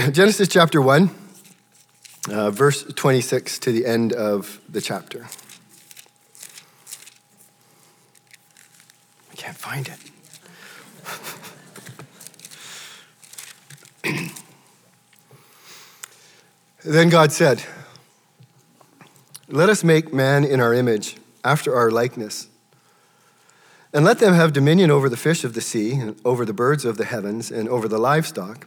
Genesis chapter 1, uh, verse 26 to the end of the chapter. I can't find it. then God said, Let us make man in our image, after our likeness. And let them have dominion over the fish of the sea, and over the birds of the heavens, and over the livestock,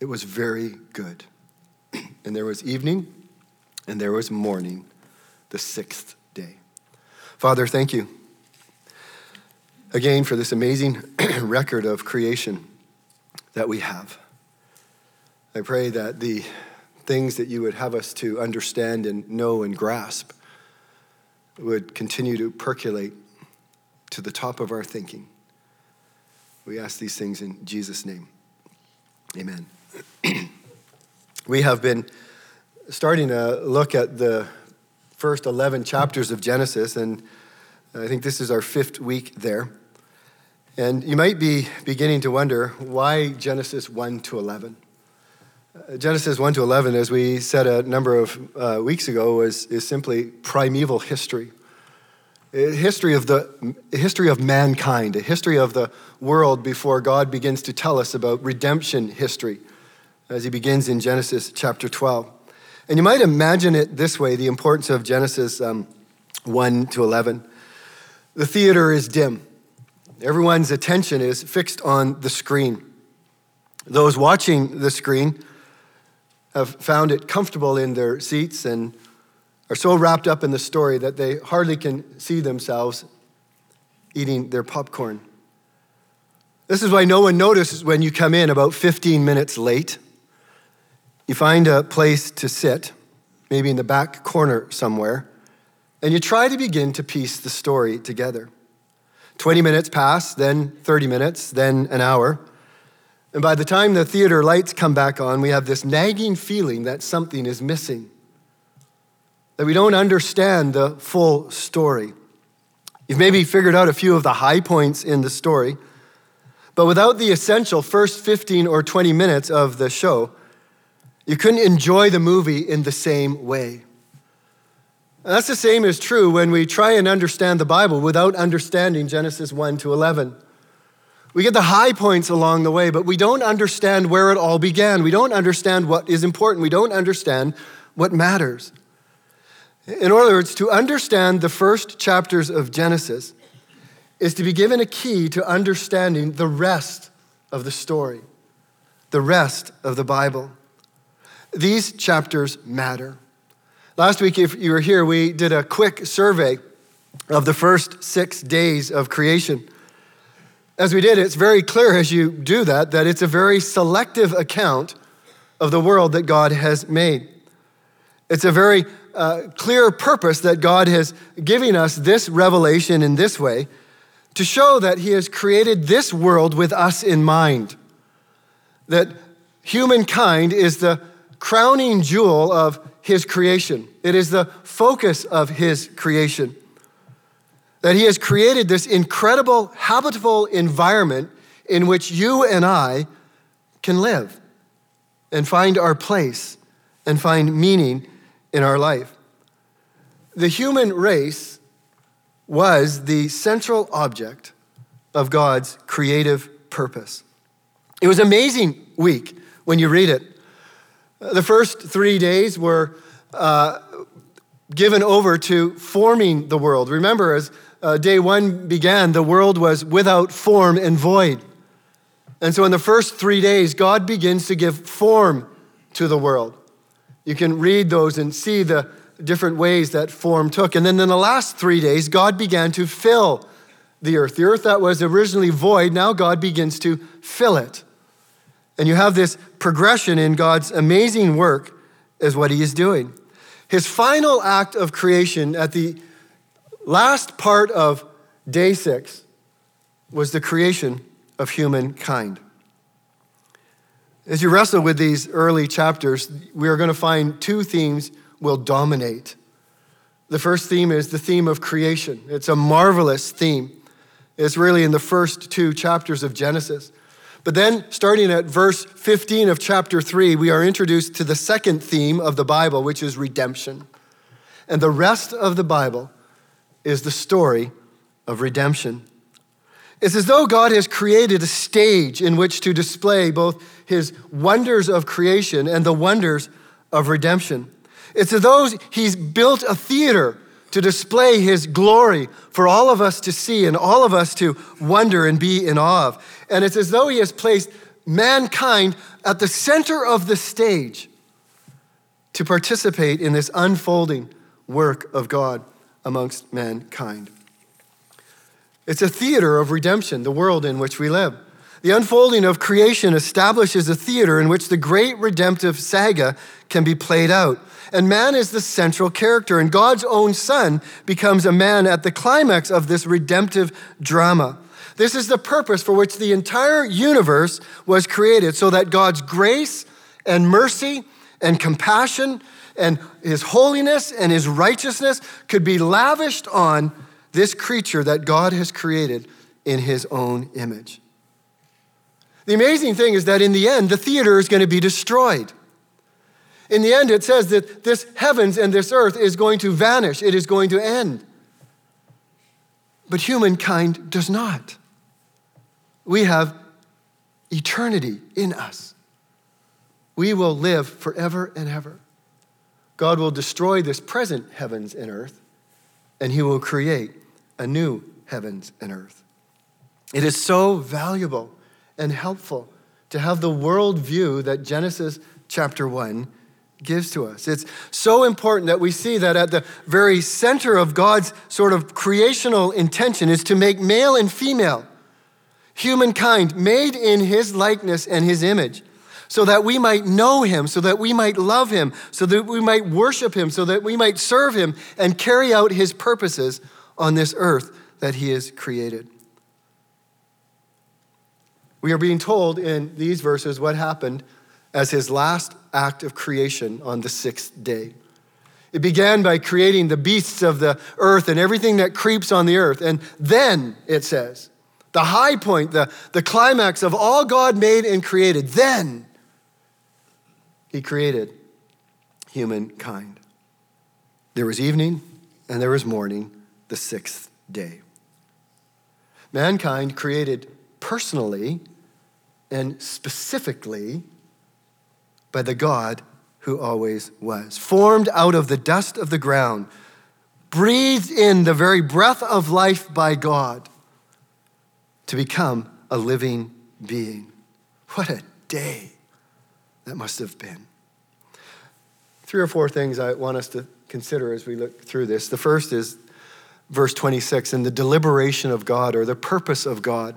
it was very good. And there was evening, and there was morning, the sixth day. Father, thank you again for this amazing record of creation that we have. I pray that the things that you would have us to understand and know and grasp would continue to percolate to the top of our thinking. We ask these things in Jesus' name. Amen. we have been starting to look at the first 11 chapters of Genesis, and I think this is our fifth week there. And you might be beginning to wonder why Genesis 1 to 11? Uh, Genesis 1 to 11, as we said a number of uh, weeks ago, is, is simply primeval history. A history of the history of mankind, a history of the world before God begins to tell us about redemption history, as he begins in Genesis chapter 12. And you might imagine it this way the importance of Genesis um, 1 to 11. The theater is dim. Everyone's attention is fixed on the screen. Those watching the screen have found it comfortable in their seats and are so wrapped up in the story that they hardly can see themselves eating their popcorn. This is why no one notices when you come in about 15 minutes late. You find a place to sit, maybe in the back corner somewhere, and you try to begin to piece the story together. 20 minutes pass, then 30 minutes, then an hour. And by the time the theater lights come back on, we have this nagging feeling that something is missing, that we don't understand the full story. You've maybe figured out a few of the high points in the story, but without the essential first 15 or 20 minutes of the show, you couldn't enjoy the movie in the same way. And that's the same is true when we try and understand the Bible without understanding Genesis 1 to 11. We get the high points along the way, but we don't understand where it all began. We don't understand what is important. We don't understand what matters. In other words, to understand the first chapters of Genesis is to be given a key to understanding the rest of the story, the rest of the Bible. These chapters matter. Last week, if you were here, we did a quick survey of the first six days of creation. As we did, it's very clear as you do that that it's a very selective account of the world that God has made. It's a very uh, clear purpose that God has given us this revelation in this way to show that He has created this world with us in mind. That humankind is the crowning jewel of his creation. It is the focus of his creation. That he has created this incredible habitable environment in which you and I can live and find our place and find meaning in our life. The human race was the central object of God's creative purpose. It was amazing week when you read it The first three days were uh, given over to forming the world. Remember, as uh, day one began, the world was without form and void. And so, in the first three days, God begins to give form to the world. You can read those and see the different ways that form took. And then in the last three days, God began to fill the earth. The earth that was originally void, now God begins to fill it. And you have this progression in God's amazing work, is what He is doing. His final act of creation at the last part of day six was the creation of humankind. As you wrestle with these early chapters, we are going to find two themes will dominate. The first theme is the theme of creation. It's a marvelous theme. It's really in the first two chapters of Genesis. But then, starting at verse 15 of chapter 3, we are introduced to the second theme of the Bible, which is redemption. And the rest of the Bible is the story of redemption. It's as though God has created a stage in which to display both his wonders of creation and the wonders of redemption. It's as though he's built a theater to display his glory for all of us to see and all of us to wonder and be in awe of. And it's as though he has placed mankind at the center of the stage to participate in this unfolding work of God amongst mankind. It's a theater of redemption, the world in which we live. The unfolding of creation establishes a theater in which the great redemptive saga can be played out. And man is the central character, and God's own Son becomes a man at the climax of this redemptive drama. This is the purpose for which the entire universe was created, so that God's grace and mercy and compassion and his holiness and his righteousness could be lavished on this creature that God has created in his own image. The amazing thing is that in the end, the theater is going to be destroyed. In the end, it says that this heavens and this earth is going to vanish, it is going to end. But humankind does not. We have eternity in us. We will live forever and ever. God will destroy this present heavens and earth, and He will create a new heavens and earth. It is so valuable and helpful to have the worldview that Genesis chapter 1 gives to us. It's so important that we see that at the very center of God's sort of creational intention is to make male and female humankind made in his likeness and his image so that we might know him, so that we might love him, so that we might worship him, so that we might serve him and carry out his purposes on this earth that he has created. We are being told in these verses what happened as his last act of creation on the sixth day. It began by creating the beasts of the earth and everything that creeps on the earth. And then, it says, the high point, the, the climax of all God made and created, then he created humankind. There was evening and there was morning, the sixth day. Mankind created personally and specifically by the God who always was, formed out of the dust of the ground, breathed in the very breath of life by God to become a living being. What a day that must have been. Three or four things I want us to consider as we look through this. The first is verse 26 and the deliberation of God or the purpose of God.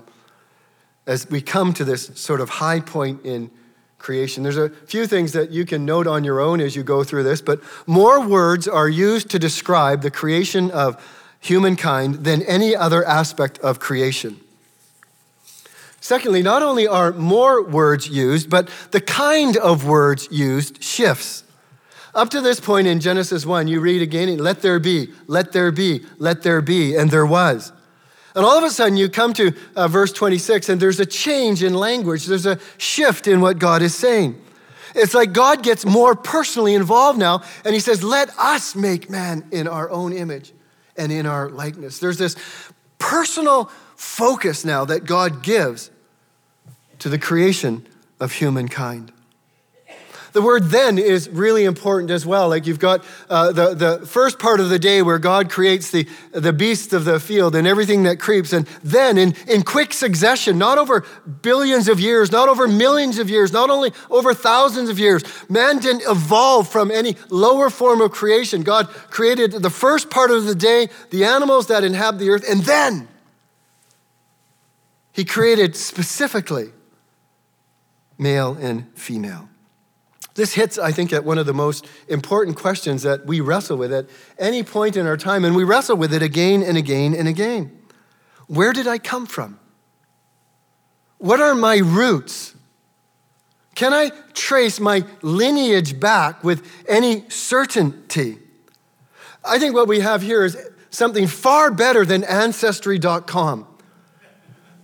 As we come to this sort of high point in creation, there's a few things that you can note on your own as you go through this, but more words are used to describe the creation of humankind than any other aspect of creation. Secondly, not only are more words used, but the kind of words used shifts. Up to this point in Genesis 1, you read again, let there be, let there be, let there be, and there was. And all of a sudden, you come to uh, verse 26, and there's a change in language. There's a shift in what God is saying. It's like God gets more personally involved now, and He says, Let us make man in our own image and in our likeness. There's this personal focus now that God gives to the creation of humankind. The word then is really important as well. Like you've got uh, the, the first part of the day where God creates the, the beasts of the field and everything that creeps. And then in, in quick succession, not over billions of years, not over millions of years, not only over thousands of years, man didn't evolve from any lower form of creation. God created the first part of the day, the animals that inhabit the earth, and then he created specifically male and female. This hits, I think, at one of the most important questions that we wrestle with at any point in our time, and we wrestle with it again and again and again. Where did I come from? What are my roots? Can I trace my lineage back with any certainty? I think what we have here is something far better than Ancestry.com.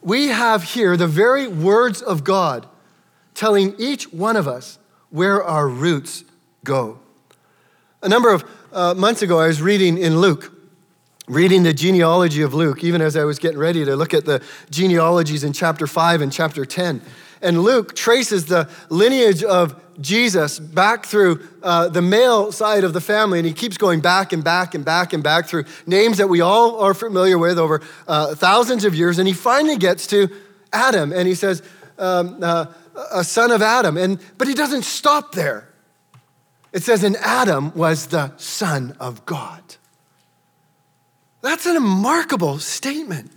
We have here the very words of God telling each one of us where our roots go. A number of uh, months ago, I was reading in Luke, reading the genealogy of Luke, even as I was getting ready to look at the genealogies in chapter 5 and chapter 10. And Luke traces the lineage of Jesus back through uh, the male side of the family, and he keeps going back and back and back and back through names that we all are familiar with over uh, thousands of years. And he finally gets to Adam, and he says, um, uh, a son of Adam. And, but he doesn't stop there. It says, and Adam was the son of God. That's a remarkable statement.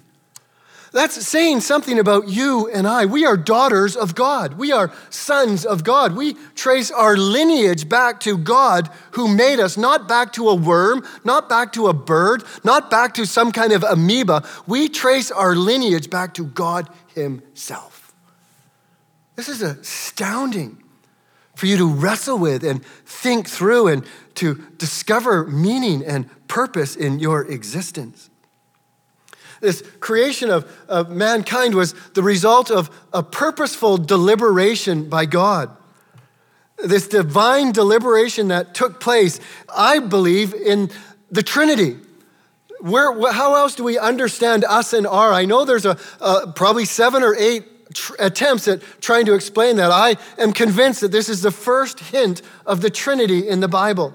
That's saying something about you and I. We are daughters of God. We are sons of God. We trace our lineage back to God who made us, not back to a worm, not back to a bird, not back to some kind of amoeba. We trace our lineage back to God Himself. This is astounding for you to wrestle with and think through and to discover meaning and purpose in your existence. This creation of, of mankind was the result of a purposeful deliberation by God. This divine deliberation that took place, I believe, in the Trinity. Where, how else do we understand us and our? I know there's a, a probably seven or eight tr- attempts at trying to explain that. I am convinced that this is the first hint of the Trinity in the Bible.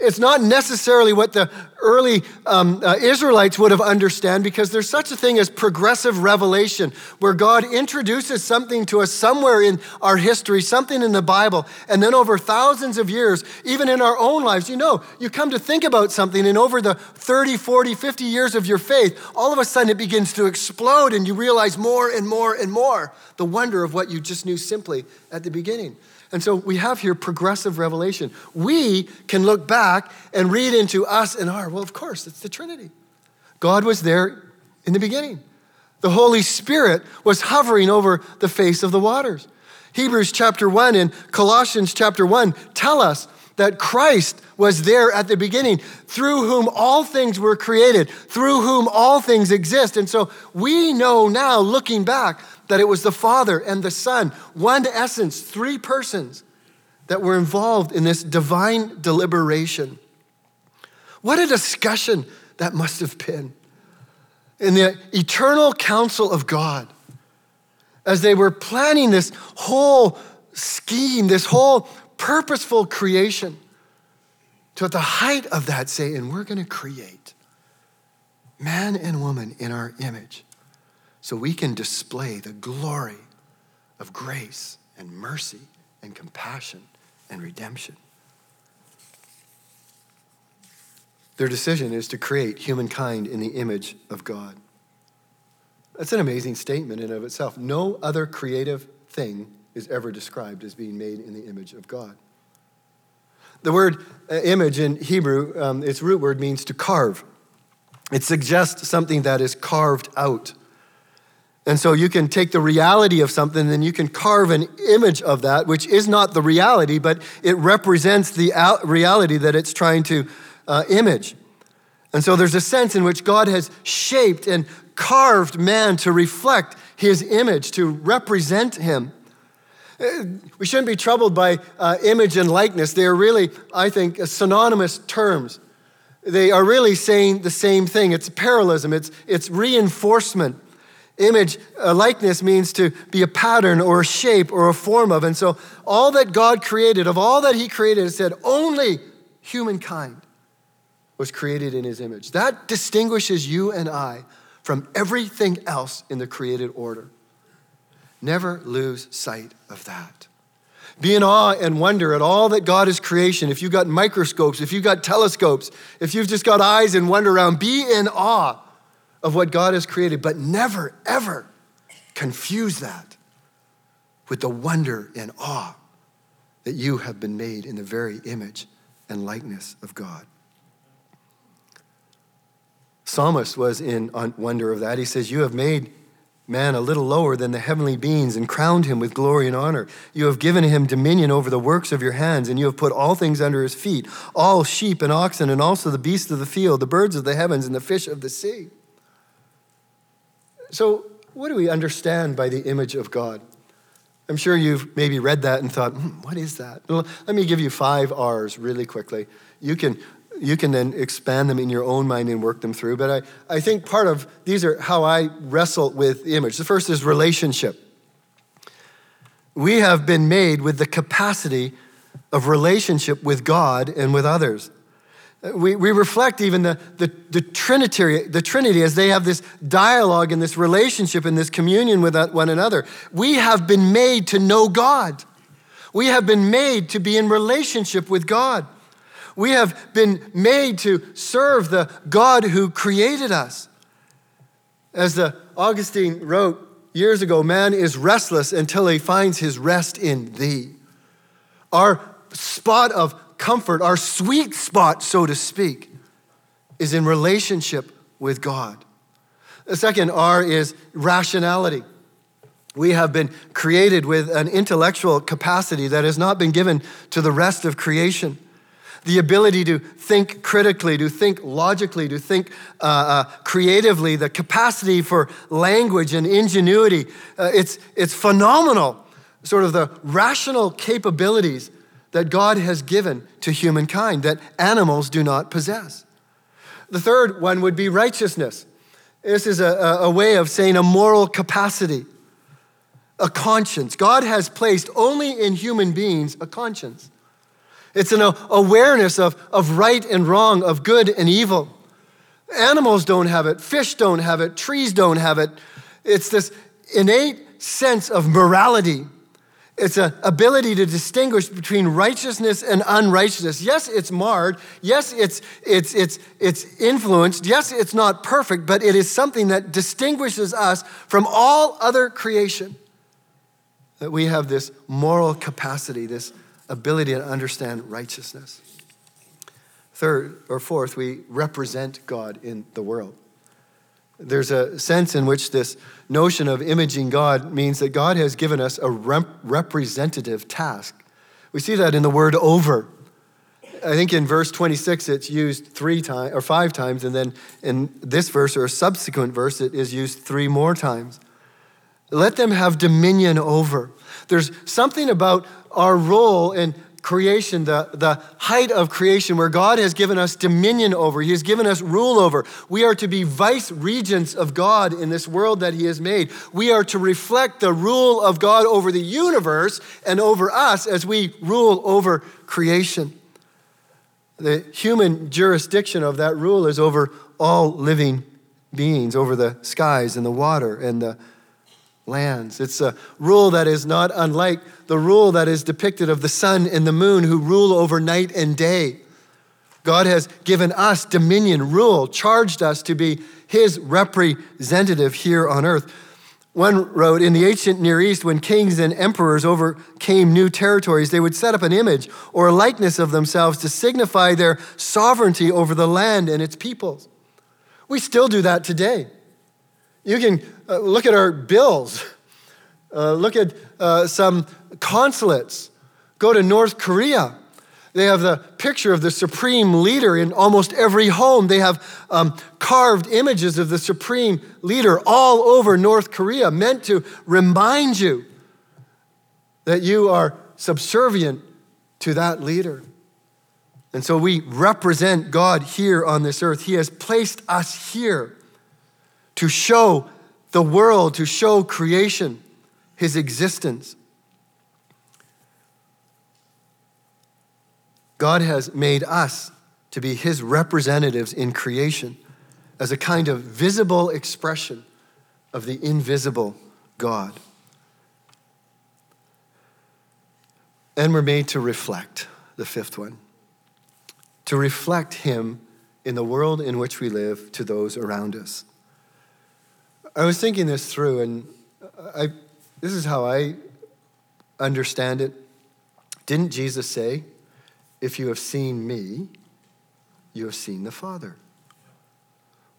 It's not necessarily what the early um, uh, Israelites would have understood because there's such a thing as progressive revelation where God introduces something to us somewhere in our history, something in the Bible, and then over thousands of years, even in our own lives, you know, you come to think about something, and over the 30, 40, 50 years of your faith, all of a sudden it begins to explode, and you realize more and more and more the wonder of what you just knew simply at the beginning. And so we have here progressive revelation. We can look back and read into us and our. Well, of course, it's the Trinity. God was there in the beginning. The Holy Spirit was hovering over the face of the waters. Hebrews chapter 1 and Colossians chapter 1 tell us that Christ was there at the beginning, through whom all things were created, through whom all things exist. And so we know now, looking back, that it was the Father and the Son, one essence, three persons that were involved in this divine deliberation. What a discussion that must have been in the eternal counsel of God as they were planning this whole scheme, this whole purposeful creation. To at the height of that, say, and we're going to create man and woman in our image so we can display the glory of grace and mercy and compassion and redemption. Their decision is to create humankind in the image of God. That's an amazing statement in of itself. No other creative thing is ever described as being made in the image of God. The word uh, image in Hebrew, um, its root word means to carve. It suggests something that is carved out. And so you can take the reality of something and you can carve an image of that, which is not the reality, but it represents the reality that it's trying to uh, image. And so there's a sense in which God has shaped and carved man to reflect his image, to represent him. Uh, we shouldn't be troubled by uh, image and likeness. They are really, I think, synonymous terms. They are really saying the same thing. It's parallelism, it's, it's reinforcement. Image, a likeness means to be a pattern or a shape or a form of. And so, all that God created, of all that He created, it said only humankind was created in His image. That distinguishes you and I from everything else in the created order. Never lose sight of that. Be in awe and wonder at all that God is creation. If you've got microscopes, if you've got telescopes, if you've just got eyes and wonder around, be in awe of what God has created, but never, ever confuse that with the wonder and awe that you have been made in the very image and likeness of God. Psalmist was in wonder of that. He says, You have made man a little lower than the heavenly beings and crowned him with glory and honor. You have given him dominion over the works of your hands, and you have put all things under his feet all sheep and oxen, and also the beasts of the field, the birds of the heavens, and the fish of the sea. So, what do we understand by the image of God? I'm sure you've maybe read that and thought, hmm, what is that? Well, let me give you five R's really quickly. You can, you can then expand them in your own mind and work them through. But I, I think part of these are how I wrestle with the image. The first is relationship. We have been made with the capacity of relationship with God and with others. We, we reflect even the, the, the, Trinity, the Trinity as they have this dialogue and this relationship and this communion with one another. We have been made to know God. We have been made to be in relationship with God. We have been made to serve the God who created us. As the Augustine wrote years ago, man is restless until he finds his rest in thee. Our spot of comfort, our sweet spot, so to speak, is in relationship with God. The second R is rationality. We have been created with an intellectual capacity that has not been given to the rest of creation. The ability to think critically, to think logically, to think uh, uh, creatively, the capacity for language and ingenuity. Uh, it's, it's phenomenal, sort of the rational capabilities that God has given to humankind that animals do not possess. The third one would be righteousness. This is a, a way of saying a moral capacity, a conscience. God has placed only in human beings a conscience. It's an awareness of, of right and wrong, of good and evil. Animals don't have it, fish don't have it, trees don't have it. It's this innate sense of morality it's an ability to distinguish between righteousness and unrighteousness. Yes, it's marred. Yes, it's, it's, it's, it's influenced. Yes, it's not perfect, but it is something that distinguishes us from all other creation. That we have this moral capacity, this ability to understand righteousness. Third or fourth, we represent God in the world. There's a sense in which this notion of imaging God means that God has given us a rep- representative task. We see that in the word over. I think in verse 26 it's used three times or five times, and then in this verse or a subsequent verse it is used three more times. Let them have dominion over. There's something about our role in creation, the, the height of creation, where God has given us dominion over, He has given us rule over. We are to be vice regents of God in this world that He has made. We are to reflect the rule of God over the universe and over us as we rule over creation. The human jurisdiction of that rule is over all living beings, over the skies and the water and the lands. It's a rule that is not unlike the rule that is depicted of the sun and the moon who rule over night and day. God has given us dominion, rule, charged us to be his representative here on earth. One wrote In the ancient Near East, when kings and emperors overcame new territories, they would set up an image or a likeness of themselves to signify their sovereignty over the land and its peoples. We still do that today. You can uh, look at our bills, uh, look at uh, some consulates. Go to North Korea. They have the picture of the supreme leader in almost every home. They have um, carved images of the supreme leader all over North Korea, meant to remind you that you are subservient to that leader. And so we represent God here on this earth. He has placed us here to show the world, to show creation his existence. God has made us to be his representatives in creation as a kind of visible expression of the invisible God. And we're made to reflect, the fifth one, to reflect him in the world in which we live to those around us. I was thinking this through, and I, this is how I understand it. Didn't Jesus say, If you have seen me, you have seen the Father?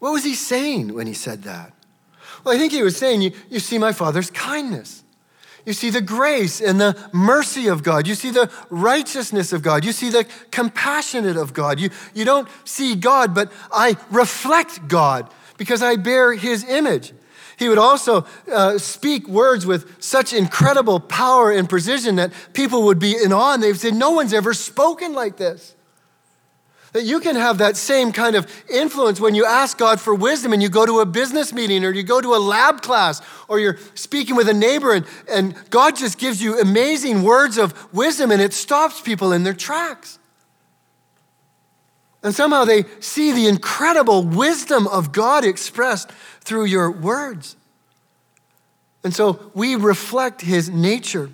What was he saying when he said that? Well, I think he was saying, You, you see my Father's kindness. You see the grace and the mercy of God. You see the righteousness of God. You see the compassionate of God. You, you don't see God, but I reflect God because I bear his image. He would also uh, speak words with such incredible power and precision that people would be in awe and they'd say, No one's ever spoken like this. That you can have that same kind of influence when you ask God for wisdom and you go to a business meeting or you go to a lab class or you're speaking with a neighbor and, and God just gives you amazing words of wisdom and it stops people in their tracks. And somehow they see the incredible wisdom of God expressed through your words. And so we reflect his nature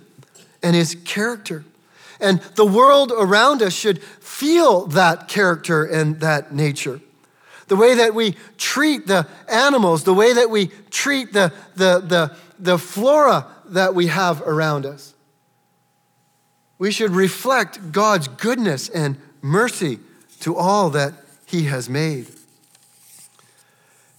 and his character. And the world around us should feel that character and that nature. The way that we treat the animals, the way that we treat the, the, the, the flora that we have around us. We should reflect God's goodness and mercy to all that He has made.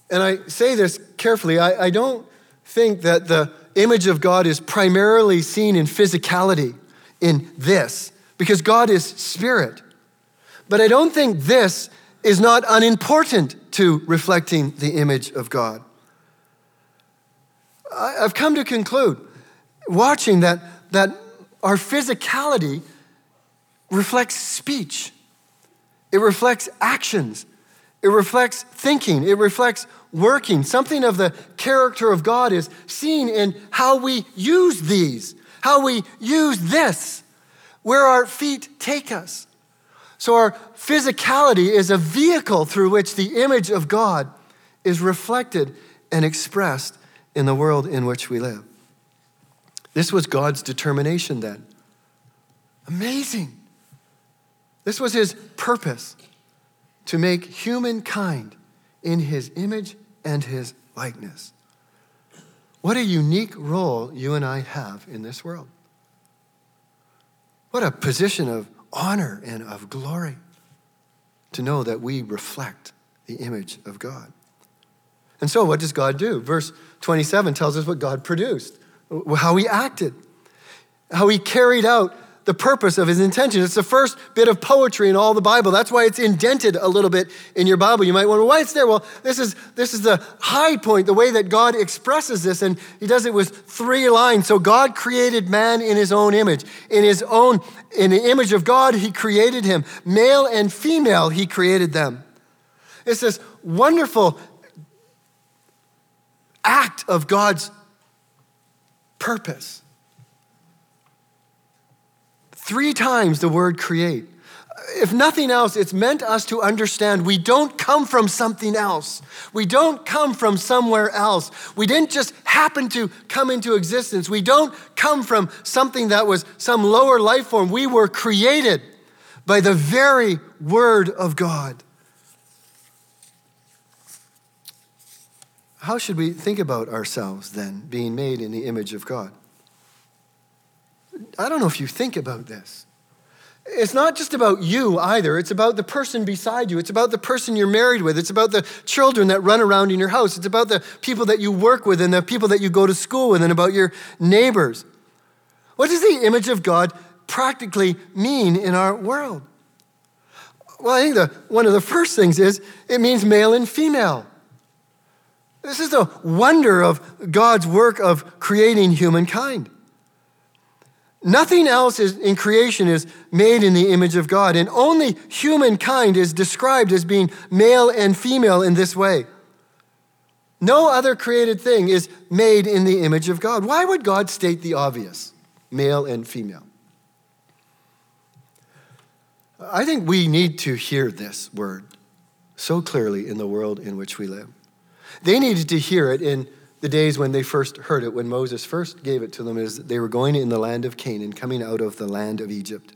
And I say this carefully. I, I don't think that the image of God is primarily seen in physicality in this because God is spirit. But I don't think this is not unimportant to reflecting the image of God. I've come to conclude, watching that, that our physicality reflects speech, it reflects actions, it reflects thinking, it reflects working. Something of the character of God is seen in how we use these how we use this, where our feet take us. So, our physicality is a vehicle through which the image of God is reflected and expressed in the world in which we live. This was God's determination then. Amazing. This was his purpose to make humankind in his image and his likeness. What a unique role you and I have in this world. What a position of honor and of glory to know that we reflect the image of God. And so, what does God do? Verse 27 tells us what God produced, how he acted, how he carried out the purpose of his intention. It's the first bit of poetry in all the Bible. That's why it's indented a little bit in your Bible. You might wonder why it's there. Well, this is this is the high point, the way that God expresses this, and he does it with three lines. So God created man in his own image. In his own, in the image of God, he created him. Male and female, he created them. It's this wonderful act of God's purpose. Three times the word create. If nothing else, it's meant us to understand we don't come from something else. We don't come from somewhere else. We didn't just happen to come into existence. We don't come from something that was some lower life form. We were created by the very word of God. How should we think about ourselves then, being made in the image of God? I don't know if you think about this. It's not just about you either. It's about the person beside you. It's about the person you're married with. It's about the children that run around in your house. It's about the people that you work with and the people that you go to school with and about your neighbors. What does the image of God practically mean in our world? Well, I think the, one of the first things is it means male and female. This is the wonder of God's work of creating humankind. Nothing else is, in creation is made in the image of God, and only humankind is described as being male and female in this way. No other created thing is made in the image of God. Why would God state the obvious, male and female? I think we need to hear this word so clearly in the world in which we live. They needed to hear it in the days when they first heard it, when Moses first gave it to them, as they were going in the land of Canaan, coming out of the land of Egypt,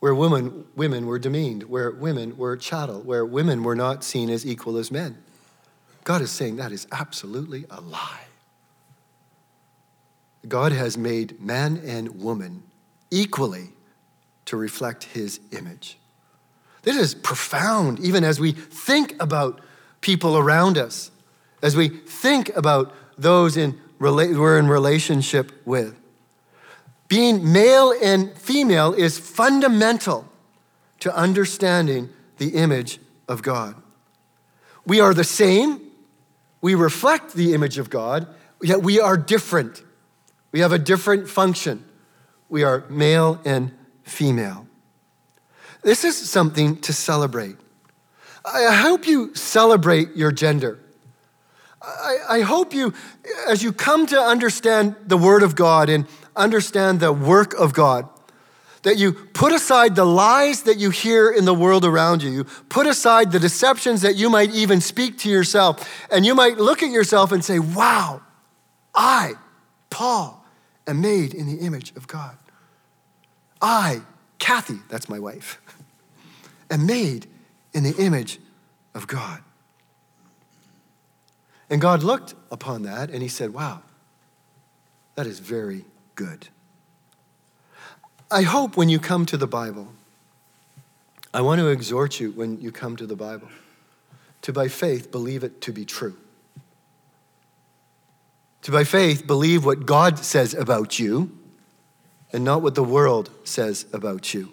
where women, women were demeaned, where women were chattel, where women were not seen as equal as men. God is saying that is absolutely a lie. God has made man and woman equally to reflect his image. This is profound, even as we think about people around us, as we think about those in, we're in relationship with. Being male and female is fundamental to understanding the image of God. We are the same, we reflect the image of God, yet we are different. We have a different function. We are male and female. This is something to celebrate. I hope you celebrate your gender. I, I, hope you, as you come to understand the Word of God and understand the work of God, that you put aside the lies that you hear in the world around you. You put aside the deceptions that you might even speak to yourself. And you might look at yourself and say, Wow, I, Paul, am made in the image of God. I, Kathy, that's my wife, am made in the image of God. And God looked upon that and he said, Wow, that is very good. I hope when you come to the Bible, I want to exhort you when you come to the Bible to by faith believe it to be true. To by faith believe what God says about you and not what the world says about you.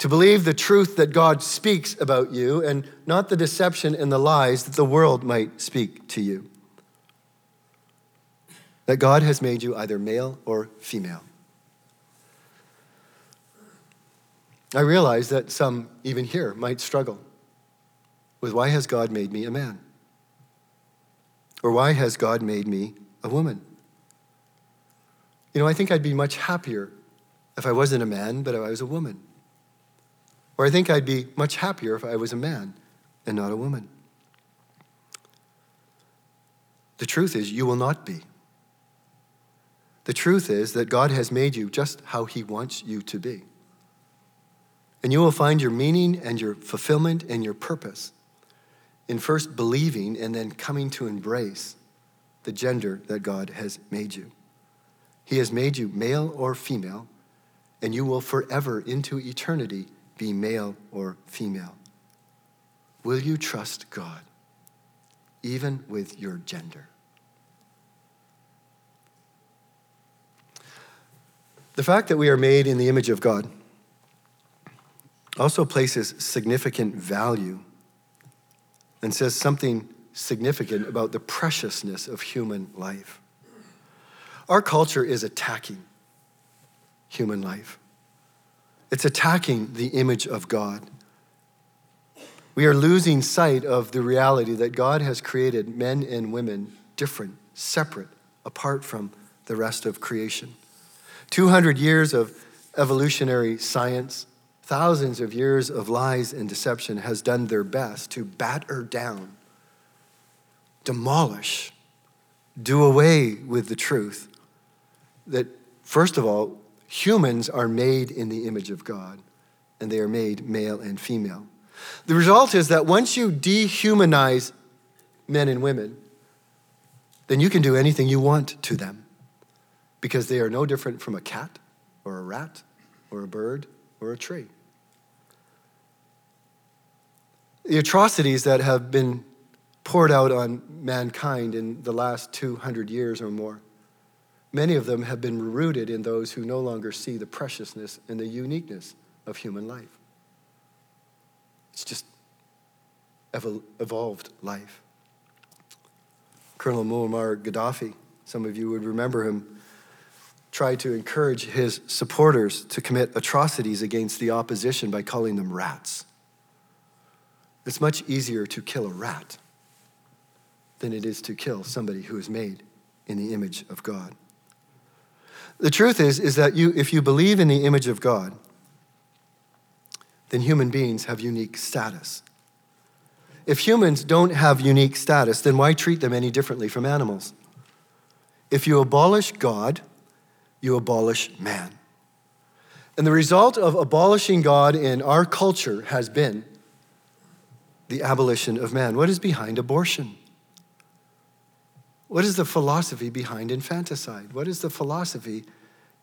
To believe the truth that God speaks about you and not the deception and the lies that the world might speak to you. That God has made you either male or female. I realize that some, even here, might struggle with why has God made me a man? Or why has God made me a woman? You know, I think I'd be much happier if I wasn't a man, but if I was a woman. Or I think I'd be much happier if I was a man and not a woman. The truth is, you will not be. The truth is that God has made you just how He wants you to be. And you will find your meaning and your fulfillment and your purpose in first believing and then coming to embrace the gender that God has made you. He has made you male or female, and you will forever into eternity be male or female. Will you trust God, even with your gender? The fact that we are made in the image of God also places significant value and says something significant about the preciousness of human life. Our culture is attacking human life, it's attacking the image of God. We are losing sight of the reality that God has created men and women different, separate, apart from the rest of creation. 200 years of evolutionary science thousands of years of lies and deception has done their best to batter down, demolish, do away with the truth that, first of all, humans are made in the image of God and they are made male and female. The result is that once you dehumanize men and women, then you can do anything you want to them because they are no different from a cat or a rat or a bird or a tree. the atrocities that have been poured out on mankind in the last 200 years or more, many of them have been rooted in those who no longer see the preciousness and the uniqueness of human life. It's just evolved life. Colonel Muammar Gaddafi, some of you would remember him, tried to encourage his supporters to commit atrocities against the opposition by calling them rats. It's much easier to kill a rat than it is to kill somebody who is made in the image of God. The truth is, is that you, if you believe in the image of God, then human beings have unique status. If humans don't have unique status, then why treat them any differently from animals? If you abolish God, you abolish man. And the result of abolishing God in our culture has been the abolition of man. What is behind abortion? What is the philosophy behind infanticide? What is the philosophy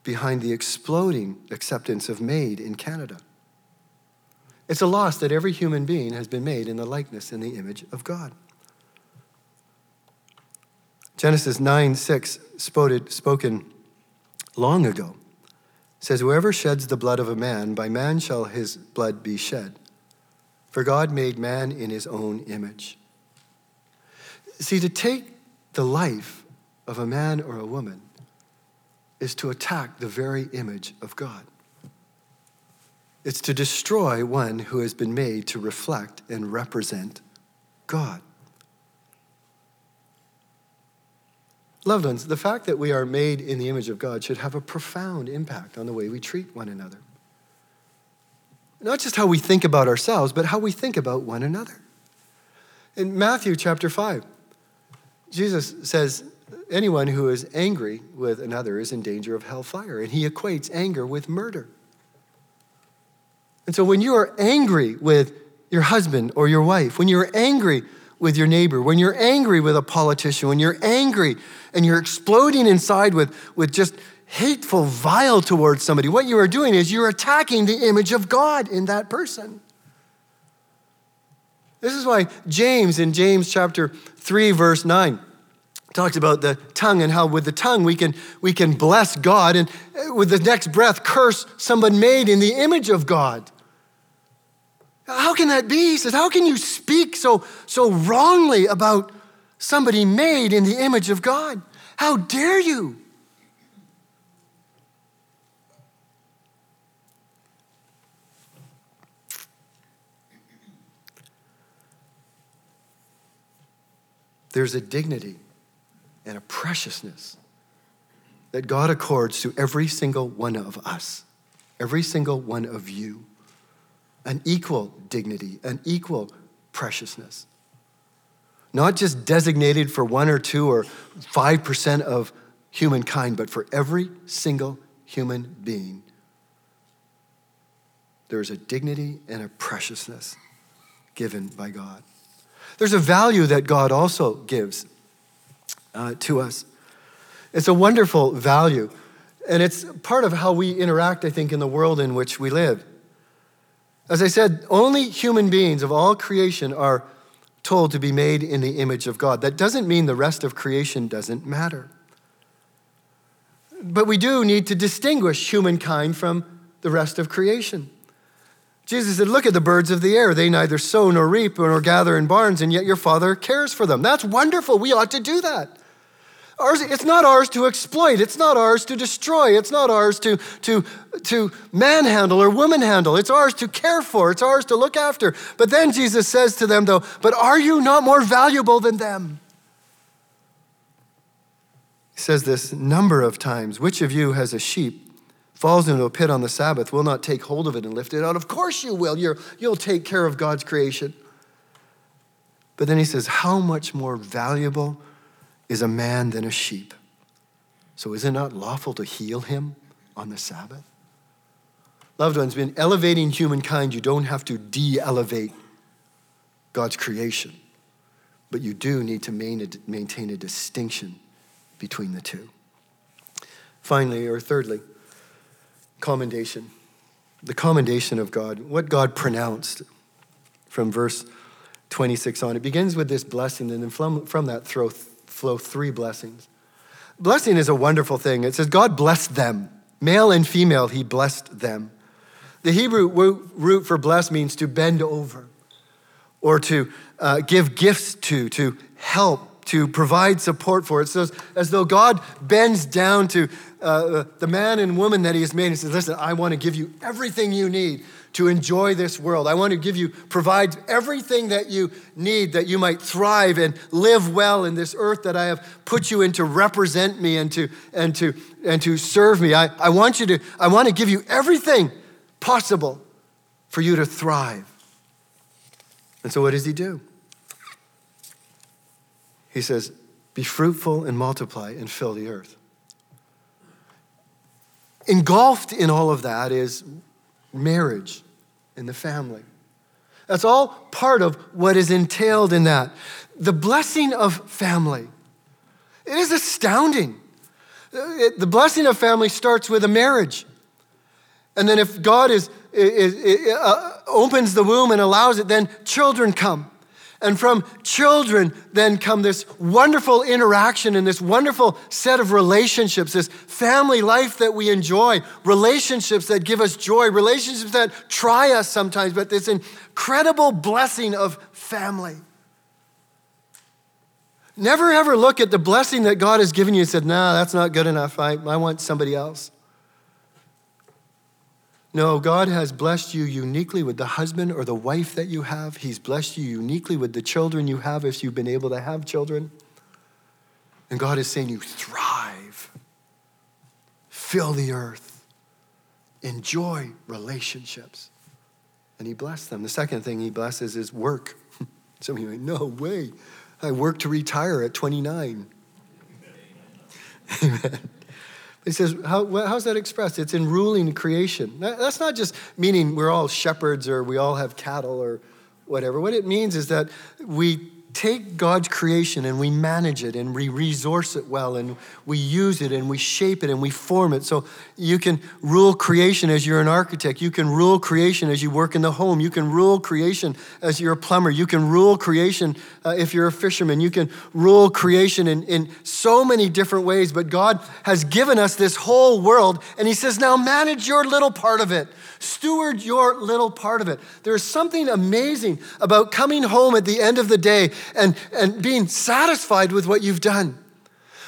behind the exploding acceptance of MAID in Canada? It's a loss that every human being has been made in the likeness and the image of God. Genesis 9 6, spoken long ago, says, Whoever sheds the blood of a man, by man shall his blood be shed. For God made man in his own image. See, to take the life of a man or a woman is to attack the very image of God. It's to destroy one who has been made to reflect and represent God. Loved ones, the fact that we are made in the image of God should have a profound impact on the way we treat one another. Not just how we think about ourselves, but how we think about one another. In Matthew chapter 5, Jesus says, anyone who is angry with another is in danger of hellfire, and he equates anger with murder. And so when you are angry with your husband or your wife, when you're angry with your neighbor, when you're angry with a politician, when you're angry and you're exploding inside with, with just hateful, vile towards somebody, what you are doing is you're attacking the image of God in that person. This is why James, in James chapter 3, verse 9, talks about the tongue and how with the tongue we can, we can bless God and uh, with the next breath curse someone made in the image of God. How can that be? He says, How can you speak so, so wrongly about somebody made in the image of God? How dare you? There's a dignity and a preciousness that God accords to every single one of us, every single one of you. An equal dignity, an equal preciousness. Not just designated for one or two or 5% of humankind, but for every single human being. There's a dignity and a preciousness given by God. There's a value that God also gives uh, to us. It's a wonderful value, and it's part of how we interact, I think, in the world in which we live. As I said, only human beings of all creation are told to be made in the image of God. That doesn't mean the rest of creation doesn't matter. But we do need to distinguish humankind from the rest of creation. Jesus said, Look at the birds of the air. They neither sow nor reap nor gather in barns, and yet your Father cares for them. That's wonderful. We ought to do that. Ours, it's not ours to exploit. It's not ours to destroy. It's not ours to, to, to manhandle or womanhandle. It's ours to care for. It's ours to look after. But then Jesus says to them, though, But are you not more valuable than them? He says this number of times. Which of you has a sheep? Falls into a pit on the Sabbath will not take hold of it and lift it out. Of course you will. you you'll take care of God's creation. But then he says, How much more valuable is a man than a sheep? So is it not lawful to heal him on the Sabbath? Loved ones, in elevating humankind, you don't have to de elevate God's creation, but you do need to maintain a distinction between the two. Finally, or thirdly, commendation. The commendation of God, what God pronounced from verse 26 on. It begins with this blessing, and then from, from that throw, flow three blessings. Blessing is a wonderful thing. It says, God blessed them. Male and female, he blessed them. The Hebrew root for bless means to bend over or to uh, give gifts to, to help, to provide support for. It's as, as though God bends down to uh, the man and woman that He has made and says, Listen, I want to give you everything you need to enjoy this world. I want to give you, provide everything that you need that you might thrive and live well in this earth that I have put you in to represent me and to, and to, and to serve me. I, I want you to, I want to give you everything possible for you to thrive. And so what does he do? He says, Be fruitful and multiply and fill the earth. Engulfed in all of that is marriage and the family. That's all part of what is entailed in that. The blessing of family. It is astounding. The blessing of family starts with a marriage. And then if God is, is, is uh, opens the womb and allows it, then children come. And from children, then come this wonderful interaction and this wonderful set of relationships, this family life that we enjoy, relationships that give us joy, relationships that try us sometimes, but this incredible blessing of family. Never ever look at the blessing that God has given you and said, nah, that's not good enough. I, I want somebody else. No, God has blessed you uniquely with the husband or the wife that you have. He's blessed you uniquely with the children you have if you've been able to have children. And God is saying, You thrive, fill the earth, enjoy relationships. And He blessed them. The second thing He blesses is work. Some of you like, No way. I work to retire at 29. Amen. He says, How, how's that expressed? It's in ruling creation. That's not just meaning we're all shepherds or we all have cattle or whatever. What it means is that we take God's creation and we manage it and we resource it well and we use it and we shape it and we form it. So you can rule creation as you're an architect. You can rule creation as you work in the home. You can rule creation as you're a plumber. You can rule creation uh, if you're a fisherman. You can rule creation in, in so many different ways. But God has given us this whole world and He says, now manage your little part of it. Steward your little part of it. There's something amazing about coming home at the end of the day and, and being satisfied with what you've done.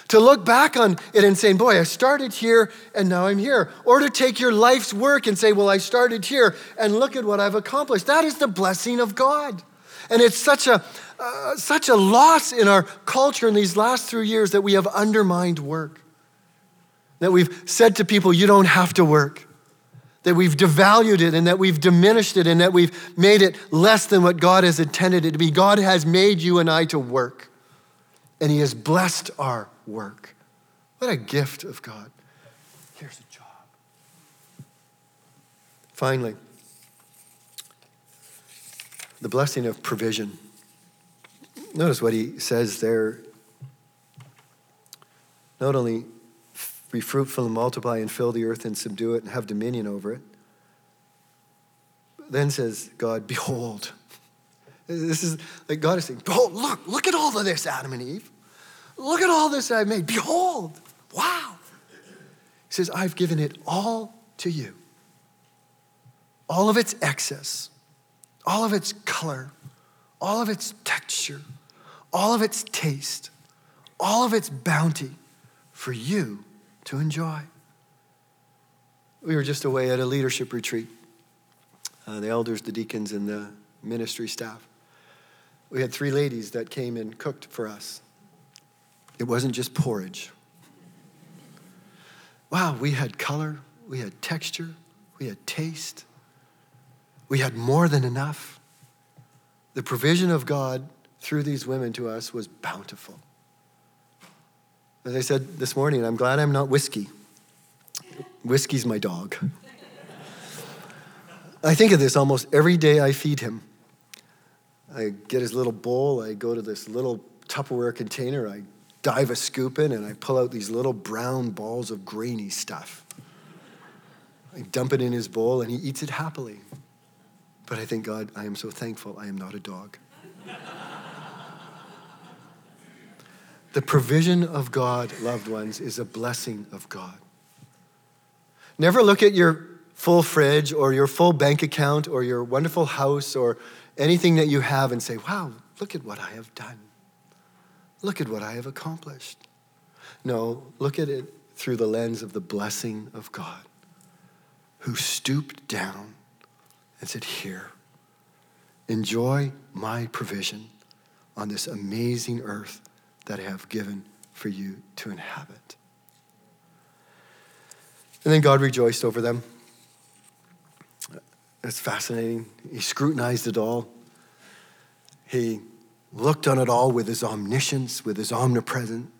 To look back on it and saying, Boy, I started here and now I'm here. Or to take your life's work and say, Well, I started here and look at what I've accomplished. That is the blessing of God. And it's such a, uh, such a loss in our culture in these last three years that we have undermined work. That we've said to people, You don't have to work that we've devalued it and that we've diminished it and that we've made it less than what God has intended it to be. God has made you and I to work, and He has blessed our work. What a gift of God. Here's a job. Finally, the blessing of provision. Notice what he says there. Not only be fruitful and multiply and fill the earth and subdue it and have dominion over it. Then says God, Behold. This is like God is saying, Behold, look, look at all of this, Adam and Eve. Look at all this I've made. Behold. Wow. He says, I've given it all to you. All of its excess, all of its color, all of its texture, all of its taste, all of its bounty for you to enjoy. We were just away at a leadership retreat, uh, the elders, the deacons, and the ministry staff. We had three ladies that came and cooked for us. It wasn't just porridge. Wow, we had color, we had texture, we had taste, we had more than enough. The provision of God through these women to us was bountiful. As I said this morning, I'm glad I'm not whiskey. Whiskey's my dog. I think of this almost every day I feed him. I get his little bowl, I go to this little Tupperware container, I dive a scoop in, and I pull out these little brown balls of grainy stuff. I dump it in his bowl, and he eats it happily. But I think, God, I am so thankful I am not a dog. The provision of God, loved ones, is a blessing of God. Never look at your full fridge or your full bank account or your wonderful house or anything that you have and say, wow, look at what I have done. Look at what I have accomplished. No, look at it through the lens of the blessing of God, who stooped down and said, Here, enjoy my provision on this amazing earth that I have given for you to inhabit. And then God rejoiced over them. It's fascinating. He scrutinized it all. He looked on it all with his omniscience, with his omnipresence.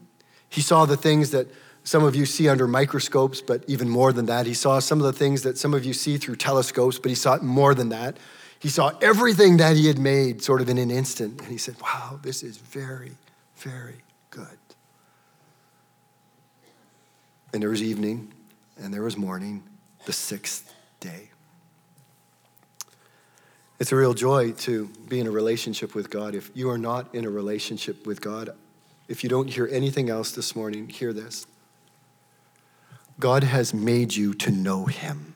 He saw the things that some of you see under microscopes, but even more than that. He saw some of the things that some of you see through telescopes, but he saw more than that. He saw everything that he had made sort of in an instant, and he said, Wow, this is very, very good. And there was evening, and there was morning, the sixth day. It's a real joy to be in a relationship with God. If you are not in a relationship with God, if you don't hear anything else this morning, hear this. God has made you to know Him.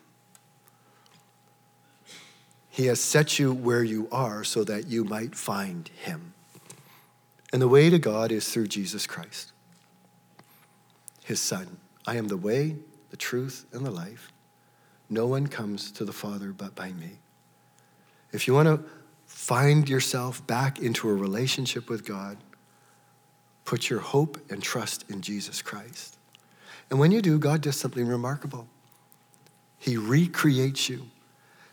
He has set you where you are so that you might find Him. And the way to God is through Jesus Christ, His Son. I am the way, the truth, and the life. No one comes to the Father but by me. If you want to find yourself back into a relationship with God, put your hope and trust in Jesus Christ. And when you do, God does something remarkable. He recreates you.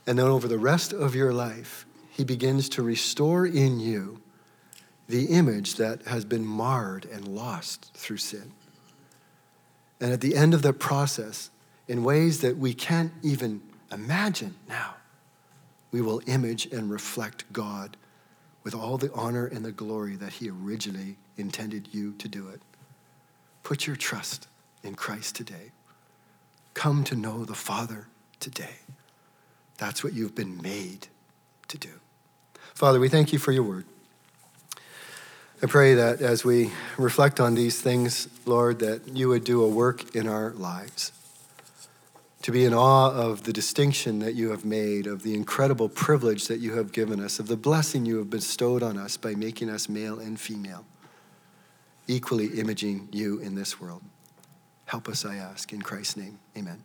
And then over the rest of your life, He begins to restore in you the image that has been marred and lost through sin. And at the end of that process, in ways that we can't even imagine now, we will image and reflect God with all the honor and the glory that He originally intended you to do it. Put your trust in Christ today. Come to know the Father today. That's what you've been made to do. Father, we thank you for your word. I pray that as we reflect on these things, Lord, that you would do a work in our lives. To be in awe of the distinction that you have made, of the incredible privilege that you have given us, of the blessing you have bestowed on us by making us male and female, equally imaging you in this world. Help us, I ask, in Christ's name. Amen.